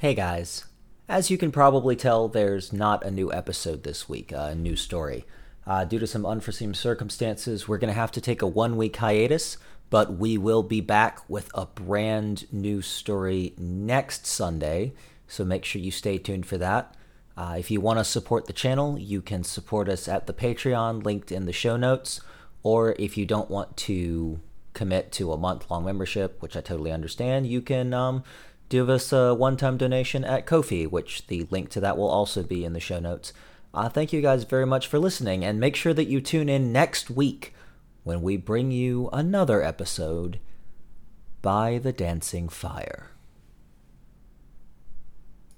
Hey guys. As you can probably tell, there's not a new episode this week, a new story. Uh, due to some unforeseen circumstances, we're going to have to take a one week hiatus, but we will be back with a brand new story next Sunday, so make sure you stay tuned for that. Uh, if you want to support the channel, you can support us at the Patreon linked in the show notes, or if you don't want to commit to a month long membership, which I totally understand, you can um, give us a one time donation at Ko-fi, which the link to that will also be in the show notes. Uh, thank you guys very much for listening, and make sure that you tune in next week when we bring you another episode by the Dancing Fire.